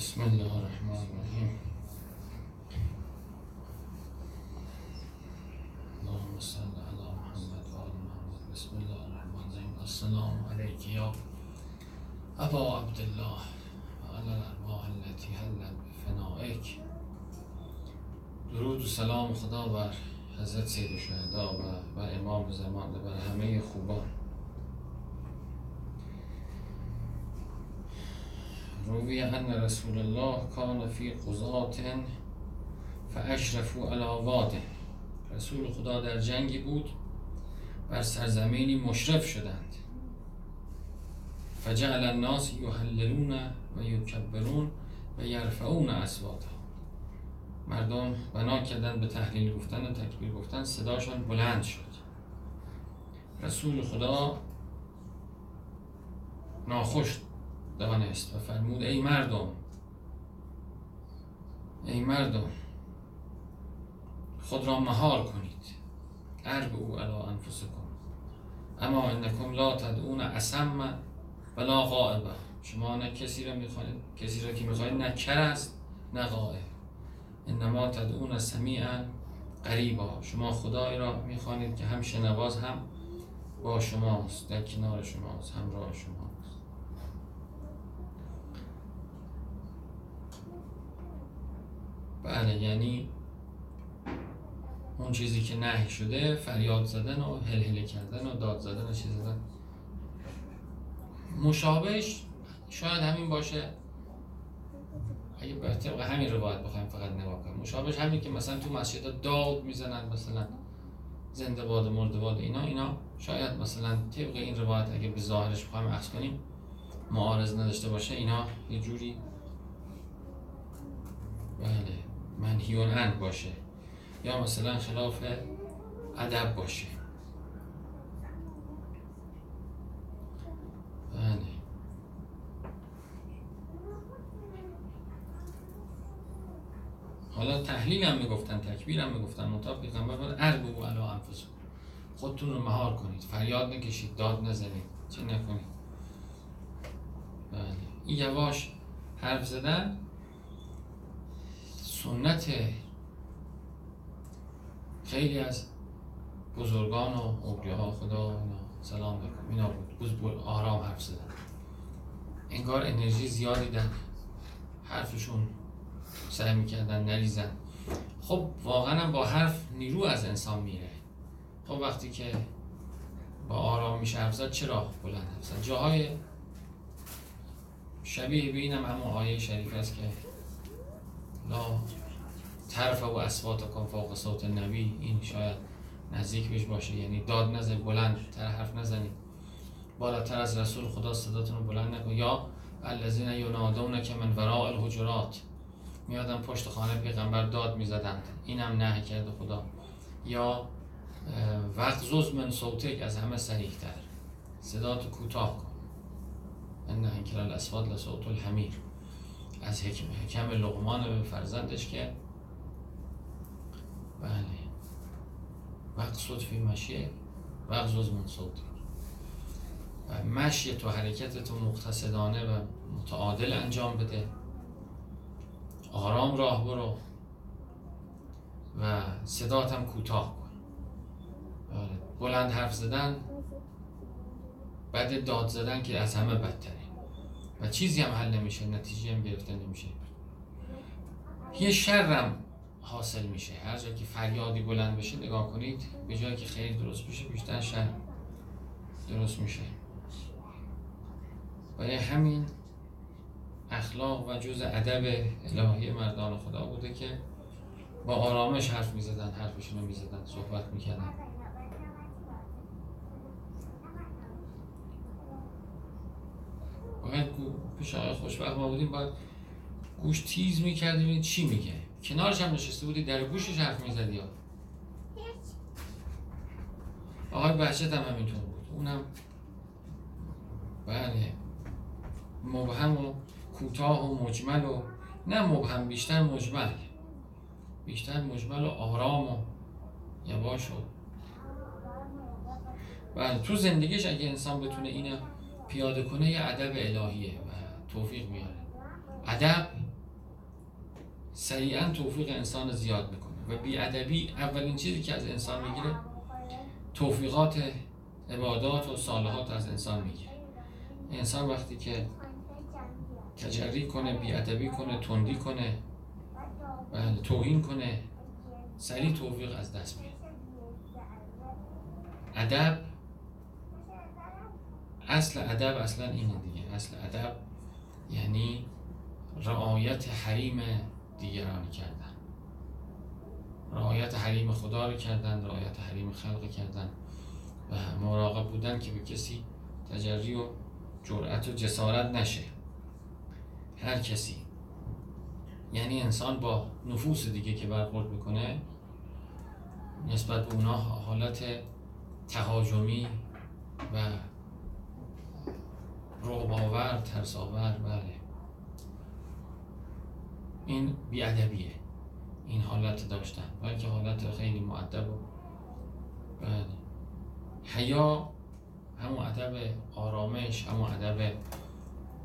بسم الله الرحمن الرحیم. اللهم صل على محمد و آل محمد. بسم الله الرحمن الرحیم. السلام علیک یا ابا عبدالله و علی الارواح التي حلت بفنائک. درود و سلام خدا بر حضرت سید شهدا و بر امام زمان و بر همه خوبان. روی ان رسول الله کان فی قضات فاشرفوا علی واده. رسول خدا در جنگی بود بر سرزمینی مشرف شدند. فجعل الناس یحللون و یکبرون و یرفعون اصواتهم. مردم بنا کردن به تحلیل گفتن و تکبیر گفتن صداشان بلند شد. رسول خدا ناخوش دانست و فرمود ای مردم ای مردم خود را مهار کنید. ارب او علا انفسکم. اما انکم لا تدعون اسم ولا غائبه شما نه کسی را می‌خواید کسی را که می‌خواید نه کر است نه غائب. انما تدعون سمیعا قریبا. شما خدایی را می‌خوانید که هم شنواز هم با شماست. در کنار شماست همراه شماست. بله یعنی اون چیزی که نهی شده فریاد زدن و هلهله کردن و داد زدن و چیز زدن. مشابهش شاید همین باشه. اگه به طبق همین روایت بخوایم فقط نگاه کنیم. مشابهش همین که مثلا تو مسجد داد می‌زنن مثلا زنده باد مرده باد اینا اینا شاید مثلا طبق این روایت اگه به ظاهرش بخوایم اخذ کنیم معارض نداشته باشه اینا یه جوری بله. منهیون عن باشه یا مثلا خلاف ادب باشه. بله. حالا تحلیل هم می‌گفتن تکبیر هم می‌گفتن مطابق پیغمبر فرمود ارب و علا انفسکم. خودتون رو مهار کنید فریاد نکشید داد نزنید چه نکنید. بله. این یواش حرف زدن سنت خیلی از بزرگان و اولیاء خدا سلام بکن اینا بود. بود آرام حرف زدن. انگار انرژی زیادی در حرفشون سعی می‌کردن نریزن. خب واقعا با حرف نیرو از انسان میره. خب وقتی که با آرام میشه حرف زد چرا بلند حرف زد؟ جاهای شبیه به اینم همون آیه شریف است که لا طرف و اسوات کن فوق صوت نبی این شاید نزدیک بهش باشه. یعنی داد نزن بلند تر حرف نزنید بالاتر از رسول خدا صداتون رو بلند نکن. یا الذین ینادون که من وراء الحجرات. میادن پشت خانه پیغمبر داد می‌زدند. اینم نه کرده خدا. یا وقت من صوتک از همه سریح تر صدات کوتاه کن. ان انکر الاسوات لصوت الحمیر. از حکم حکم لقمان به فرزندش که بله. وقت صوت فی مشیه وقت زوز من و مشی تو حرکت تو مقتصدانه و متعادل انجام بده. آرام راه برو و صدات هم کوتاه کن. بله. بلند حرف زدن بعد داد زدن که از همه بدتره. و چیزی هم حل نمیشه نتیجه هم گرفته نمیشه. یه شرم حاصل میشه. هر جا که فریادی بلند بشه نگاه کنید به جایی که خیر درست بشه بیشتر شر درست میشه. و همین اخلاق و جز ادب الهی مردان خدا بوده که با آرامش حرف می‌زدن حرفشون رو می‌زدن صحبت می‌کردن. باید پیش آقای خوشبخت ما بودیم باید گوش تیز می‌کردیم. چی میگه؟ کنارش هم نشسته بودی در گوشش حرف می‌زدی یا؟ آقای بحشت هم همینطور بود. اونم بله مبهم و کوتاه و مجمل و نه مبهم بیشتر مجمل. بیشتر مجمل و آرام و یواش و بله تو زندگیش اگه انسان بتونه اینو پیاده کنه یه ادب الهیه و توفیق میاره. ادب سریعا توفیق انسان زیاد می‌کنه و بیادبی اولین چیزی که از انسان می‌گیره توفیقات عبادات و صالحات از انسان می‌گیره. انسان وقتی که تجری کنه بیادبی کنه تندی کنه و توهین کنه سریع توفیق از دست میاد ادب اصل ادب اصلا اینه دیگه. اصل ادب یعنی رعایت حریم دیگران کردن. رعایت حریم خدا رو کردن رعایت حریم خلق کردن. و مراقب بودن که به کسی تجری و جرأت و جسارت نشه. هر کسی. یعنی انسان با نفوس دیگه که برخورد می‌کنه نسبت به اونا حالت تهاجمی و رعباور ترساور بله. این بیادبیه. این حالت داشتن. بلکه حالت خیلی معدب و بله. حیا همون ادب آرامش همون ادب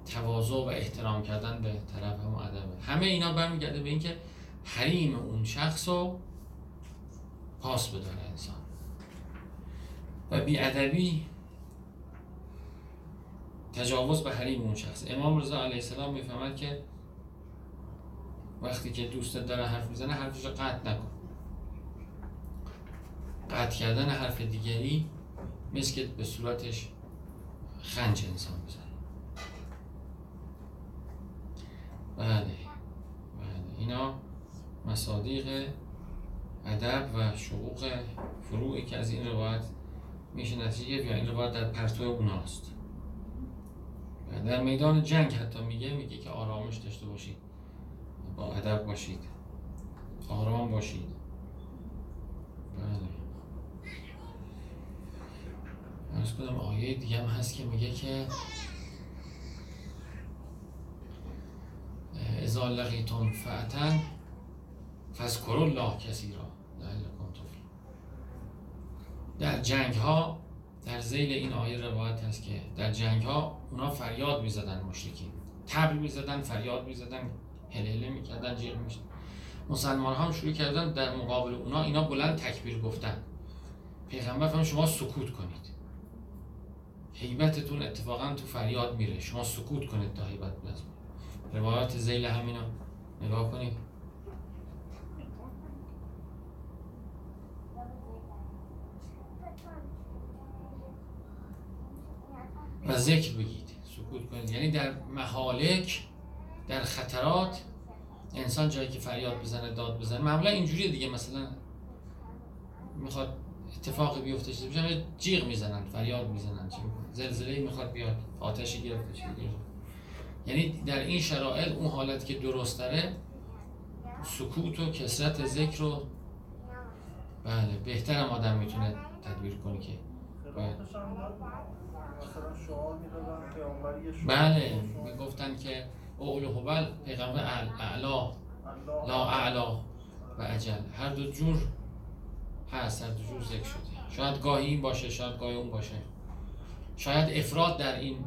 تواضع و احترام کردن به طرف همون ادبه همه اینا برمیگرده به اینکه حریم اون شخص رو پاس بداره انسان. و بیادبی تجاوز به حریم اون شخص. امام رضا علیه السلام می‌فهمد که وقتی که دوستت داره حرف می‌زنه حرفش رو قطع نکن. قطع کردن حرف دیگری مثل که به صورتش خنج انسان بزنه. بله بله. اینا مصادیق ادب و شقوق فروعی که از این روایت میشه نتیجه یا این روایت در پرتو اوناست. در میدان جنگ حتی میگه میگه که آرامش داشته باشید. با ادب باشید. آرام باشید. بله. ارز کنم آیه دیگه هم هست که میگه که ازا لقیتون فعتن فذکروا الله کسی را در جنگ ها در زیل این آیه روایت هست که در جنگ ها اونا فریاد می‌زدن مشرکین. تبل می‌زدن فریاد می‌زدن هلهله جیغ میشن مسلمان هم شروع کردن در مقابل اونا اینا بلند تکبیر گفتن. پیغمبر فرمان شما سکوت کنید. حیبتتون اتفاقا تو فریاد میره. شما سکوت کنید تا حیبت بلند روایات زیل همینا نگاه کنید. و ذکر بگید سکوت کنید. یعنی در محالک در خطرات انسان جایی که فریاد بزنه داد بزنه معمولا اینجوریه دیگه. مثلا می‌خواد اتفاقی بیفته چیزی بشه جیغ می‌زنن فریاد می‌زنن. زلزله می‌خواد بیاد آتشی گرفته چیزی یعنی در این شرایط اون حالت که درست داره سکوت و کسرت ذکر رو بله بهتر آدم می‌تونه تدبیر کنه که بله, بله. می‌گفتن که اولو هبل پیغمبر اعلا لا اعلا و عجل هر دو جور هست هر دو جور ذکر شده. شاید گاهی این باشه شاید گاهی اون باشه. شاید افراد در این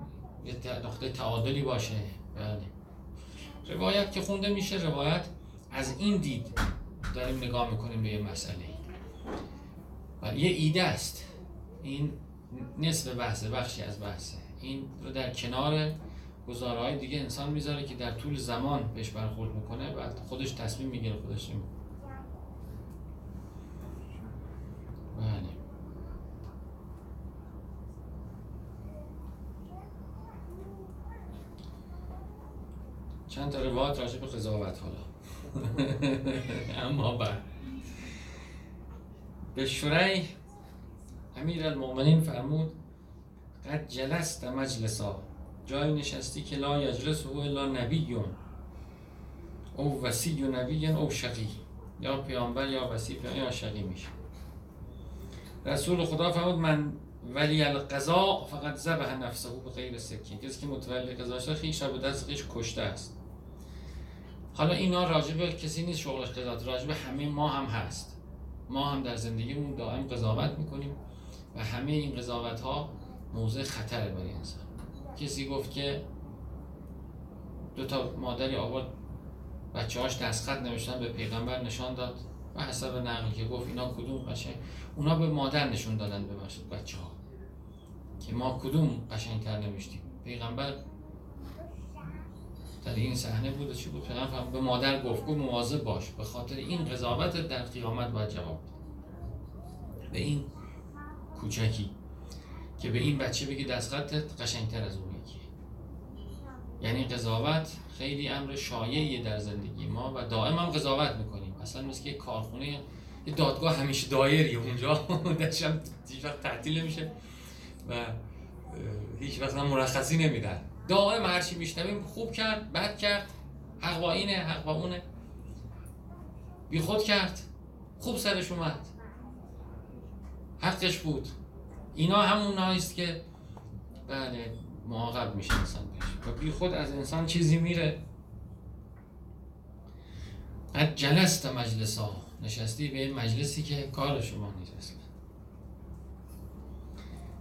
نقطه تعادلی باشه. بله. روایت که خونده میشه روایت از این دید داریم نگاه می‌کنیم به یه مسئله و یه ایده است. این نصف بحثه بخشی از بحثه. این رو در کنار گزارهای دیگه انسان می‌ذاره که در طول زمان بهش برخورد می‌کنه بعد خودش تصمیم می‌گیره خودش بله. چند تا روایت راجع به قضاوت حالا. اما بعد. به شوری امیر المؤمنین فرمود قد جلست مجلسا جای نشستی که لا یجلس او الا نبیون او وسی و نبی او شقی یا پیامبر یا وسی یا شقی میشه. رسول خدا فرمود من ولی القضا فقط زبه نفسه به غیر سکین. کسی که متولی قضا شده خیش به دست خیش کشته است. حالا اینا راجبه کسی نیست شغلش قضاوت راجبه همه ما هم هست. ما هم در زندگیمون دائم قضاوت می‌کنیم. همه این قضاوت ها موضع خطر برای انسان. کسی گفت که دو تا مادری آورد بچه هاش دستخط نوشتن به پیغمبر نشان داد و حسب نقل که گفت اینا کدوم قشنگ؟ اونا به مادر نشون دادن به بچه ها که ما کدوم قشنگتر نوشتیم. پیغمبر در این صحنه بود چی بود؟ پیغمبر به مادر گفت گفت مواظب باش به خاطر این قضاوت در قیامت باید جواب به این کوچکی. که به این بچه بگی دستخطت قشنگتر از اون یکی یعنی قضاوت خیلی امر شایعیه در زندگی ما و دائم هم قضاوت می‌کنیم. اصلا مثل که کارخونه یه دادگاه همیشه دایری اونجا. داشتم هیچ وقت تعطیل نمیشه و هیچ وقت هم مرخصی نمیدن دائم هرچی میشنویم خوب کرد بد کرد حق با اینه حق با اونه. بی خود کرد. خوب سرش اومد. حقش بود. اینا همون است که بله معاقب میشه انسان بهش. و بی خود از انسان چیزی میره. قد جلست مجلسا. نشستی به مجلسی که کار شما نیست.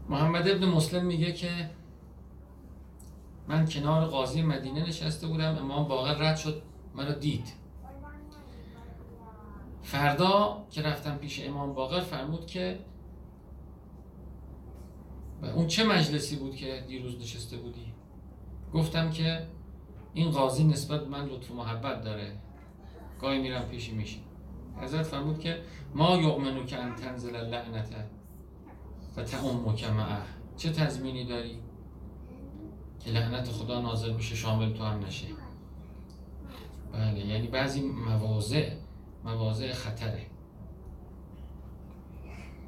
محمد ابن مسلم میگه که من کنار قاضی مدینه نشسته بودم امام باقر رد شد مرا دید. فردا که رفتم پیش امام باقر فرمود که و اون چه مجلسی بود که دیروز نشسته بودی؟ گفتم که این قاضی نسبت من لطف و محبت داره. گاهی میرم پیشی میشه حضرت فرمود که ما یؤمنو که ان تنزل اللعنت و تعمک معه. چه تضمینی داری؟ که لعنت خدا نازل بشه شامل تو هم نشه. بله یعنی بعضی مواضع مواضع خطره.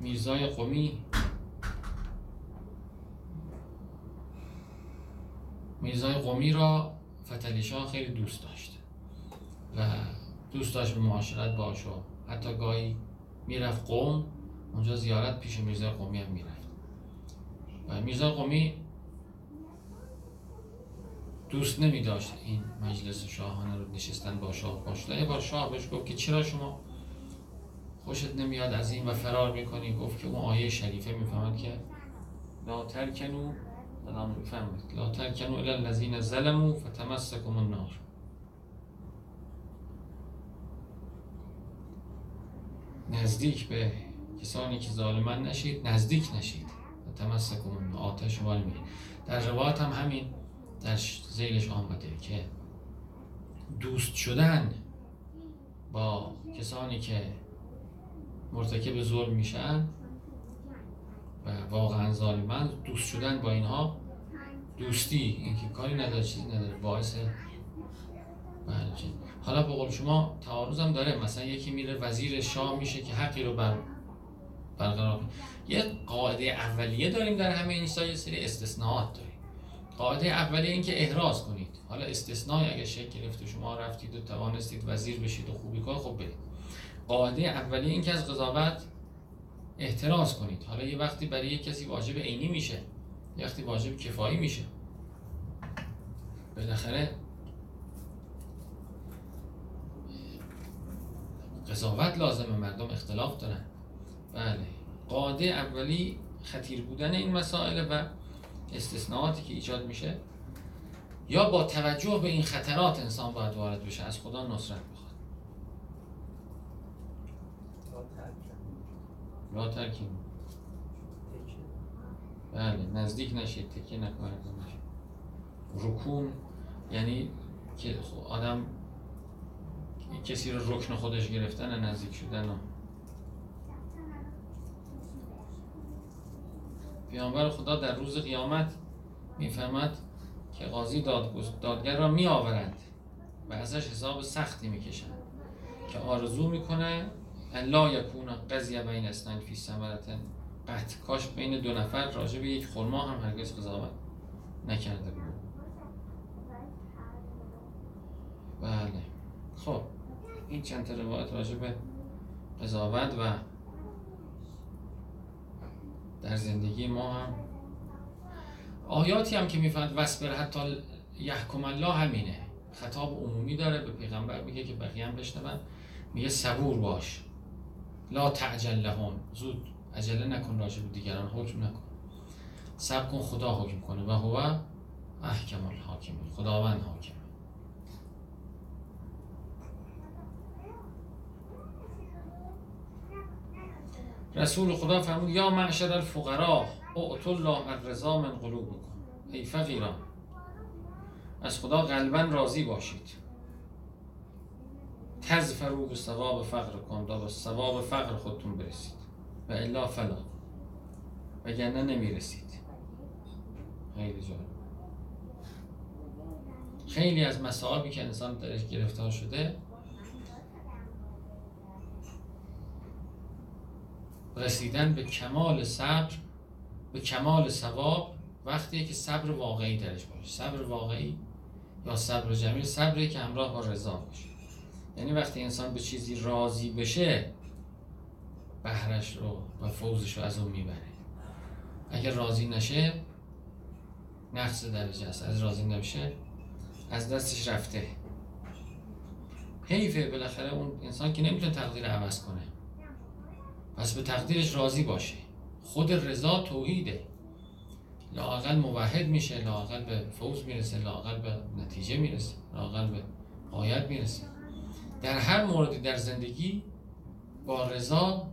میرزای قومی میرزای قومی را فتلی خیلی دوست داشت و دوست داشت به معاشرت باش و حتی گاهی می‌رفت قوم اونجا زیارت پیش میرزای قومی هم می‌رفت. و میرزای قومی دوست نمی داشت این مجلس شاهانه رو نشستن با شاه باشه یه بار شاه بهش گفت که چرا شما خوشت نمیاد از این و فرار می‌کنی؟ گفت که اون آیه شریفه می‌فهمد که لا ترکنو الان می‌فهمید لا ترکنو الى الذین ظلموا فتمسکم النار. نزدیک به کسانی که ظالمان نشید نزدیک نشید. تمسکم آتش وال در روایت هم همین. در زیلش آمده که دوست شدن با کسانی که مرتکب ظلم میشن واقعا ظالمن دوست شدن با اینها دوستی اینکه کاری نداره چیزی نداره باعث بله حالا به قول شما تعارض هم داره مثلا یکی میره وزیر شاه میشه که حقی رو بر برقرار یه قاعده اولیه داریم در همه این یه سری استثناءات داریم. قاعده اولیه این که احراز کنید. حالا استثنای اگه شکل گرفته شما رفتید و توانستید وزیر بشید و خوبی کار خب برید. قاعده اولیه این که از قضاوت احتراز کنید. حالا یه وقتی برای یه کسی واجب عینی میشه یه وقتی واجب کفایی میشه. بالاخره قضاوت لازمه مردم اختلاف دارن. بله. قاعده اولی خطیر بودن این مسائل و استثناءاتی که ایجاد میشه. یا با توجه به این خطرات انسان باید وارد بشه. از خدا نصرت. لا ترکیم. بله نزدیک نشید تکیه نکنید. رکون یعنی که آدم کسی رو رکن خودش گرفتن نزدیک شدن پیامبر خدا در روز قیامت می‌فهمد که قاضی دادگر را می آورند و ازش حساب سختی می‌کشند که آرزو می‌کنه لا یکون قضیه بین اسنان فی ثمرتن قط کاش بین دو نفر راجع به یک خرما هم هرگز قضاوت نکرده بود بله. خب این چند تا روایت راجع به قضاوت و در زندگی ما هم. آیاتی هم که می‌فهمد وسبر حتی یحکم الله همینه. خطاب عمومی داره به پیغمبر میگه که بقیه هم بشنون. میگه صبور باش. لا تعجل لهم زود عجله نکن راجع به دیگران حکم نکن. سب کن خدا حکم کنه. و هو احکم الحاکم. خداوند حاکم. رسول خدا فرمود یا معشر الفقراء اعط الله الرضا من قلوبکم. ای فقیران از خدا غالبا راضی باشید. تزفرو به ثواب فقر کن تا به ثواب فقر خودتون برسید. و الا فلا. وگرنه نمی‌رسید. خیلی جالب. خیلی از مصائبی که انسان درش گرفتار شده رسیدن به کمال صبر به کمال ثواب وقتی که صبر واقعی درش باشه. صبر واقعی یا صبر جمیل صبری که همراه با رضا باشه. یعنی وقتی انسان به چیزی راضی بشه بهرش رو و فوزش رو از اون می‌بره. اگر راضی نشه نقص درجه است. از راضی نمیشه از دستش رفته. حیفه. بالاخره اون انسان که نمی‌تونه تقدیر عوض کنه. پس به تقدیرش راضی باشه. خود رضا توحیده. لاقل موحد میشه لاقل به فوز می‌رسه لاقل به نتیجه می‌رسه لاقل به قایت می‌رسه. در هر موردی در زندگی با رضا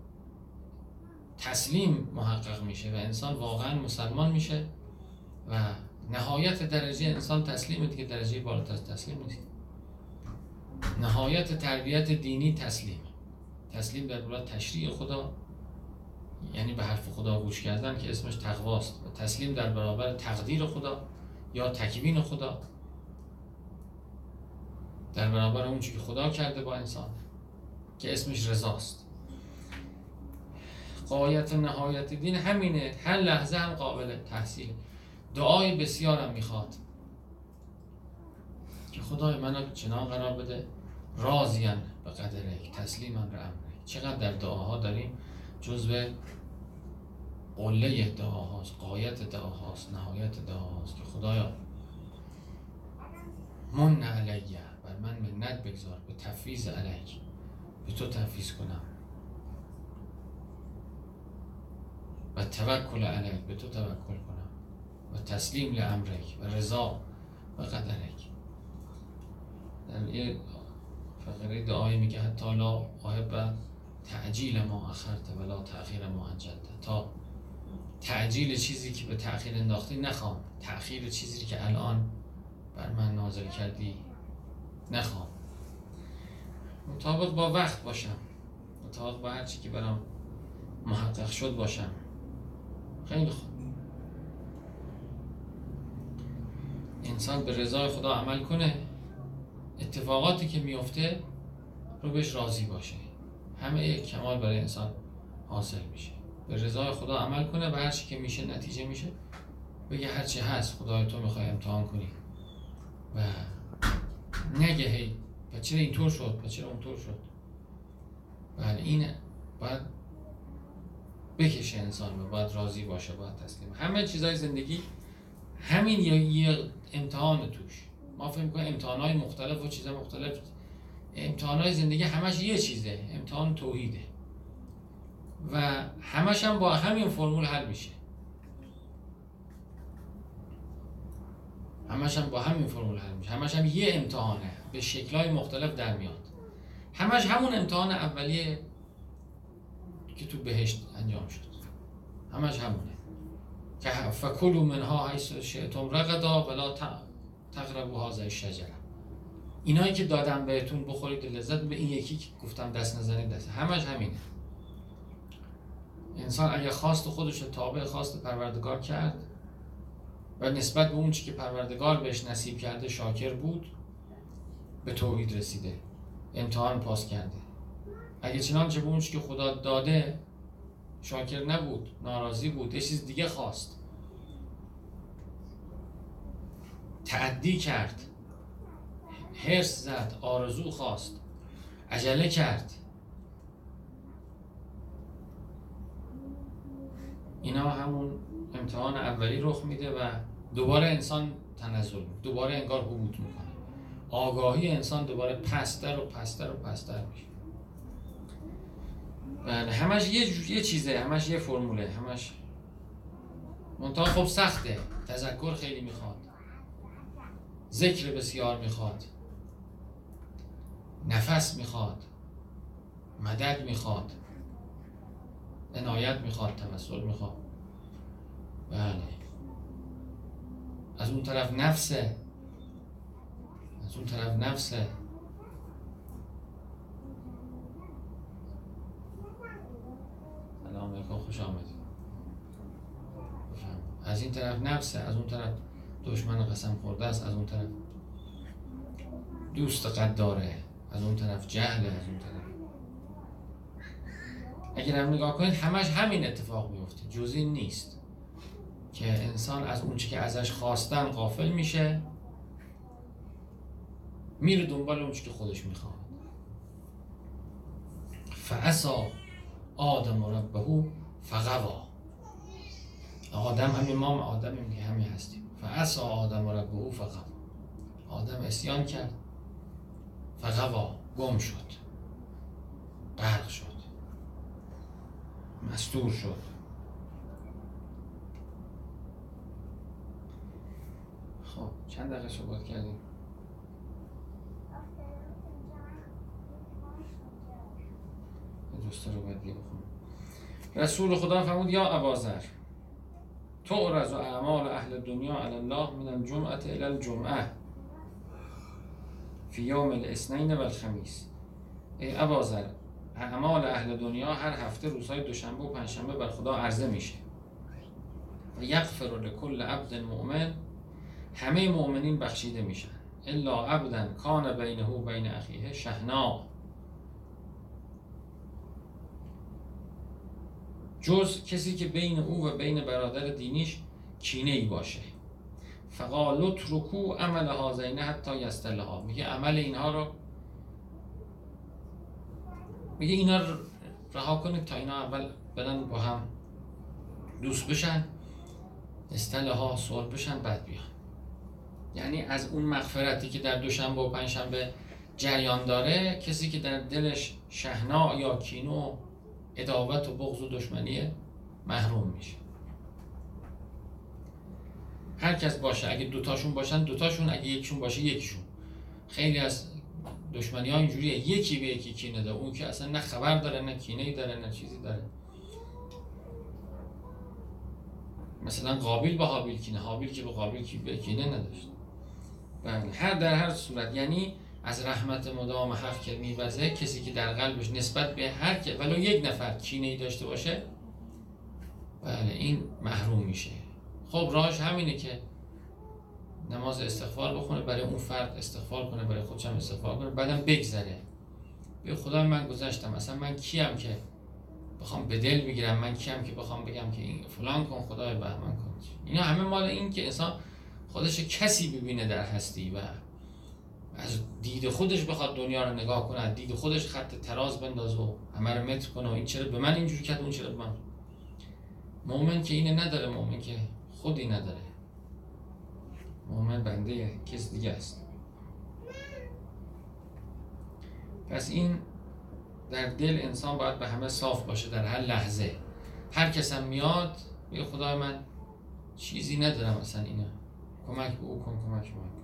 تسلیم محقق میشه و انسان واقعا مسلمان میشه و نهایت درجه انسان تسلیم دیگه درجه بالاتر تسلیم نیست. نهایت تربیت دینی تسلیم. تسلیم در برای تشریع خدا یعنی به حرف خدا گوش کردن که اسمش تقواست. و تسلیم در برابر تقدیر خدا یا تکوین خدا. در برابر اون که خدا کرده با انسان که اسمش رضاست. قایت نهایت دین همینه هر لحظه هم قابل تحصیل. دعای بسیارم می‌خواد. که خدای منو چنان قرار بده راضیان به قدرک تسلیمن به امرک چقدر در دعاها داریم؟ جزو قله دعاهاست قایت دعاهاست نهایت دعاهاست که خدایا من علیه. بر من منت بگذار به تفویض علیک. به تو تفویض کنم. و توکل علیک به تو توکل کنم. و تسلیم لامرک و رضا و قدرک. در یه فقره دعایی میگه حتی لا احب تعجیل ما اخرت ولا تأخیر ما انجلت تا تعجیل چیزی که به تأخیر انداختی نخوام. تأخیر چیزی که الان بر من نازل کردی نخوام. مطابق با وقت باشم. مطابق با هرچی که برام محقق شد باشم. خیلی خوب. انسان به رضای خدا عمل کنه اتفاقاتی که میفته رو بهش راضی باشه. همه یک کمال برای انسان حاصل میشه. به رضای خدا عمل کنه و هر که میشه نتیجه میشه. بگه هرچی هست خدای تو می‌خوای امتحان کنی. و نگه هی. و چرا اینطور شد؟ و چرا اونطور شد؟ بله این باید بکشه انسان و باید راضی باشه باید تسلیم. همه چیزای زندگی همین یه امتحان توش. ما فکر کنیم امتحان مختلف و چیزهای مختلف. امتحان زندگی همش یه چیزه امتحان توحیده. و همش هم با همین فرمول حل میشه. همش هم با همین فرمول حل میشه. همش هم یه امتحانه. به شکلهای مختلف در میاد. همش همون امتحان اولیه که تو بهشت انجام شد. همش همونه. که فکلوا منها حیث شئتم رغدا ولا تقربوا هذه الشجره. اینایی که دادم بهتون بخورید لذت به این یکی که گفتم دست نزنید دست همش همینه. انسان اگر خواست خودش تابع خواست پروردگار کرد و نسبت به اون چی که پروردگار بهش نصیب کرده شاکر بود به توحید رسیده. امتحان پاس کرده. اگه چنانچه به اون که خدا داده شاکر نبود ناراضی بود یه چیز دیگه خواست. تعدی کرد. حرس زد آرزو خواست. عجله کرد. اینا همون امتحان اولی رخ میده و دوباره انسان تنزل دوباره انگار حبوط می‌کنه. آگاهی انسان دوباره پستر و پستر و پستر میشه. بله همش یه یه چیزه همش یه فرموله همش منتها خب سخته. تذکر خیلی می‌خواد. ذکر بسیار می‌خواد. نفس می‌خواد. مدد می‌خواد. عنایت می‌خواد. توسل می‌خواد. بله. از اون طرف نفسه. از اون طرف نفسه. سلام علیکم خوش آمدید. از این طرف نفسه از اون طرف دشمن قسم خورده است از اون طرف دوست قداره از اون طرف جهل از اون طرف. اگر هم نگاه کنید همش همین اتفاق میفته جزی نیست. که انسان از اون که ازش خواستن غافل میشه میره دنبال اون که خودش می‌خواد. فعصا آدم ربهو فغوا. آدم همین آدم دیگه همین هستیم. فعصا آدم ربهو فغوا. آدم اسیان کرد فغوا گم شد. غرق شد. مستور شد خب چند دقیقه صحبت کردیم؟ دوست رو باید بخونم. رسول خدا فرمود یا ابازر تعرض اعمال اهل دنیا علی الله من الجمعه الى الجمعه فی یوم الاثنین و الخمیس. ای ابازر اعمال اهل دنیا هر هفته روزهای دوشنبه و پنجشنبه بر خدا عرضه میشه. و یغفر لکل عبد مؤمن همه مؤمنین بخشیده میشن. الا عبدا کان بینه و بین اخیه شهنا. جز کسی که بین او و بین برادر دینیش کینه ای باشه. فقال رکو عمل هازینه حتی یستلها. میگه عمل اینها رو میگه اینا رها کنید تا اینا اول بدن با هم دوست بشن ها سوال بشن بعد بیان. یعنی از اون مغفرتی که در دوشنبه و پنجشنبه جریان داره کسی که در دلش شهنا یا کینو اداوت و بغض و دشمنی محروم میشه. هر کس باشه. اگه دوتاشون باشن دوتاشون اگه یکشون باشه یکشون خیلی از دشمنی ها اینجوریه. یکی به یکی کینه داره. اون که اصلا نه خبر داره نه کینه داره نه چیزی داره. مثلا قابیل با حابیل کینه. حابیل که به به کینه نداشت. بله. هر در هر صورت یعنی از رحمت مدام حق که میوزه کسی که در قلبش نسبت به هر که ولو یک نفر کینه ای داشته باشه بله این محروم میشه. خب راهش همینه که نماز استغفار بخونه برای اون فرد استغفار کنه برای خودش هم استغفار کنه بعدم بگذره. به خدا من گذشتم. اصلا من کیم که بخوام به دل بگیرم؟ من کیم که بخوام بگم که این فلان کن خدای بهمن کن. اینا همه مال این که انسان خودش کسی ببینه در هستی و از دید خودش بخواد دنیا رو نگاه کنه دید خودش خط تراز بندازه و همه رو متر کنه و این چرا به من اینجوری کرد اون چرا به من. مؤمن که اینه نداره مؤمن که خودی نداره. مؤمن بنده کس دیگه است. پس این در دل انسان باید به همه صاف باشه در هر لحظه. هر کس هم میاد به خدای من چیزی ندارم اصلا اینا کمک به او کن کمک به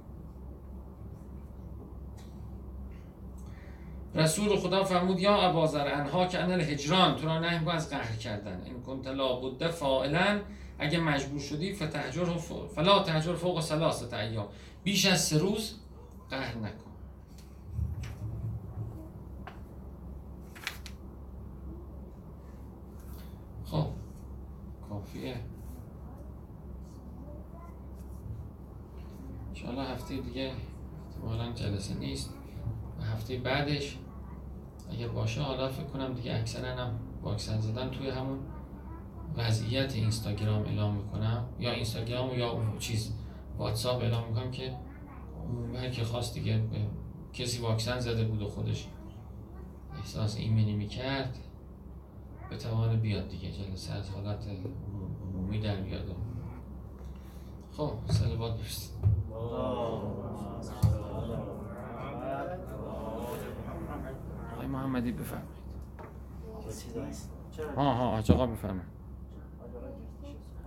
رسول خدا فرمود یا ابازر انها که انل هجران تو را نهی از قهر کردن. این کنت لابد فائلا اگه مجبور شدی فتحجر فلا تهجر فوق سلاست ایام. بیش از سه روز قهر نکن. خب کافیه. انشاءالله هفته دیگه احتمالا جلسه نیست. و هفته بعدش اگه باشه حالا فکر کنم دیگه اکثرا هم واکسن زدن توی همون وضعیت اینستاگرام اعلام می‌کنم. یا اینستاگرام یا چیز واتساپ اعلام می‌کنم که هر که خواست دیگه کسی واکسن زده بود و خودش احساس ایمنی می‌کرد به توان بیاد دیگه. جلسه از حالت عمومی در بیاد. خب سلوات بفرستید آقای محمدی بفرمایید. ها ها آقا بفرمایید.